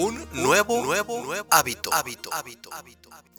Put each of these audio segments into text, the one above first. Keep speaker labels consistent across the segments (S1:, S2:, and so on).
S1: un nuevo, nuevo, hábito. hábito.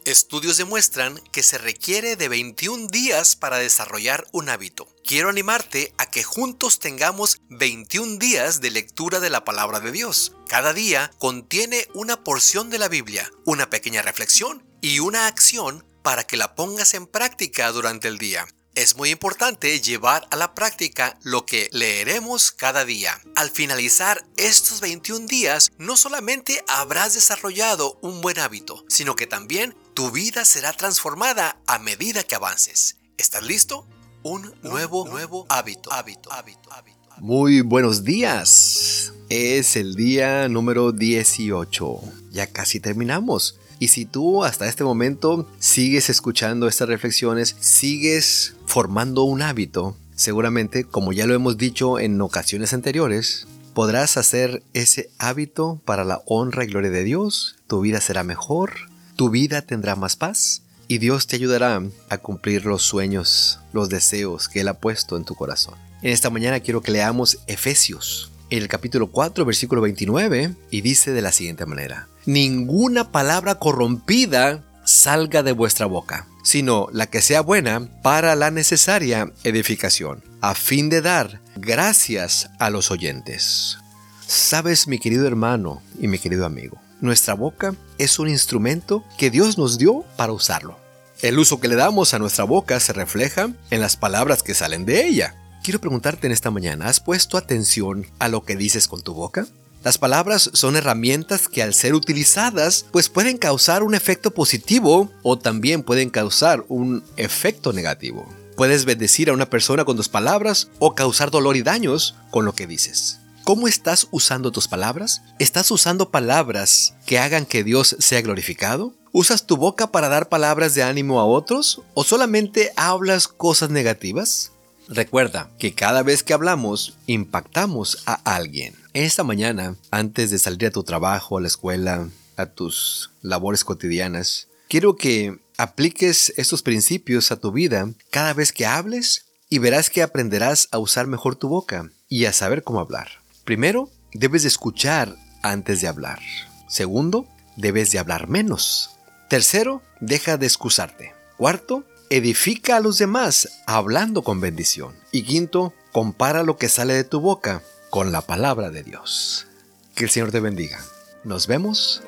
S1: Estudios demuestran que se requiere de 21 días para desarrollar un hábito. Quiero animarte a que juntos tengamos 21 días de lectura de la palabra de Dios. Cada día contiene una porción de la Biblia, una pequeña reflexión y una acción para que la pongas en práctica durante el día. Es muy importante llevar a la práctica lo que leeremos cada día. Al finalizar estos 21 días, no solamente habrás desarrollado un buen hábito, sino que también tu vida será transformada a medida que avances. ¿Estás listo? Un nuevo, nuevo hábito, hábito, hábito, hábito.
S2: Muy buenos días. Es el día número 18. Ya casi terminamos. Y si tú hasta este momento sigues escuchando estas reflexiones, sigues formando un hábito, seguramente, como ya lo hemos dicho en ocasiones anteriores, podrás hacer ese hábito para la honra y gloria de Dios, tu vida será mejor, tu vida tendrá más paz y Dios te ayudará a cumplir los sueños, los deseos que Él ha puesto en tu corazón. En esta mañana quiero que leamos Efesios el capítulo 4, versículo 29, y dice de la siguiente manera, Ninguna palabra corrompida salga de vuestra boca, sino la que sea buena para la necesaria edificación, a fin de dar gracias a los oyentes. Sabes, mi querido hermano y mi querido amigo, nuestra boca es un instrumento que Dios nos dio para usarlo. El uso que le damos a nuestra boca se refleja en las palabras que salen de ella. Quiero preguntarte en esta mañana, ¿has puesto atención a lo que dices con tu boca? Las palabras son herramientas que al ser utilizadas pues pueden causar un efecto positivo o también pueden causar un efecto negativo. Puedes bendecir a una persona con tus palabras o causar dolor y daños con lo que dices. ¿Cómo estás usando tus palabras? ¿Estás usando palabras que hagan que Dios sea glorificado? ¿Usas tu boca para dar palabras de ánimo a otros o solamente hablas cosas negativas? Recuerda que cada vez que hablamos impactamos a alguien. Esta mañana, antes de salir a tu trabajo, a la escuela, a tus labores cotidianas, quiero que apliques estos principios a tu vida cada vez que hables y verás que aprenderás a usar mejor tu boca y a saber cómo hablar. Primero, debes de escuchar antes de hablar. Segundo, debes de hablar menos. Tercero, deja de excusarte. Cuarto, edifica a los demás hablando con bendición. Y quinto, compara lo que sale de tu boca con la palabra de Dios. Que el Señor te bendiga. Nos vemos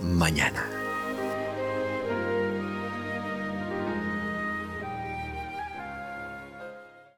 S2: mañana.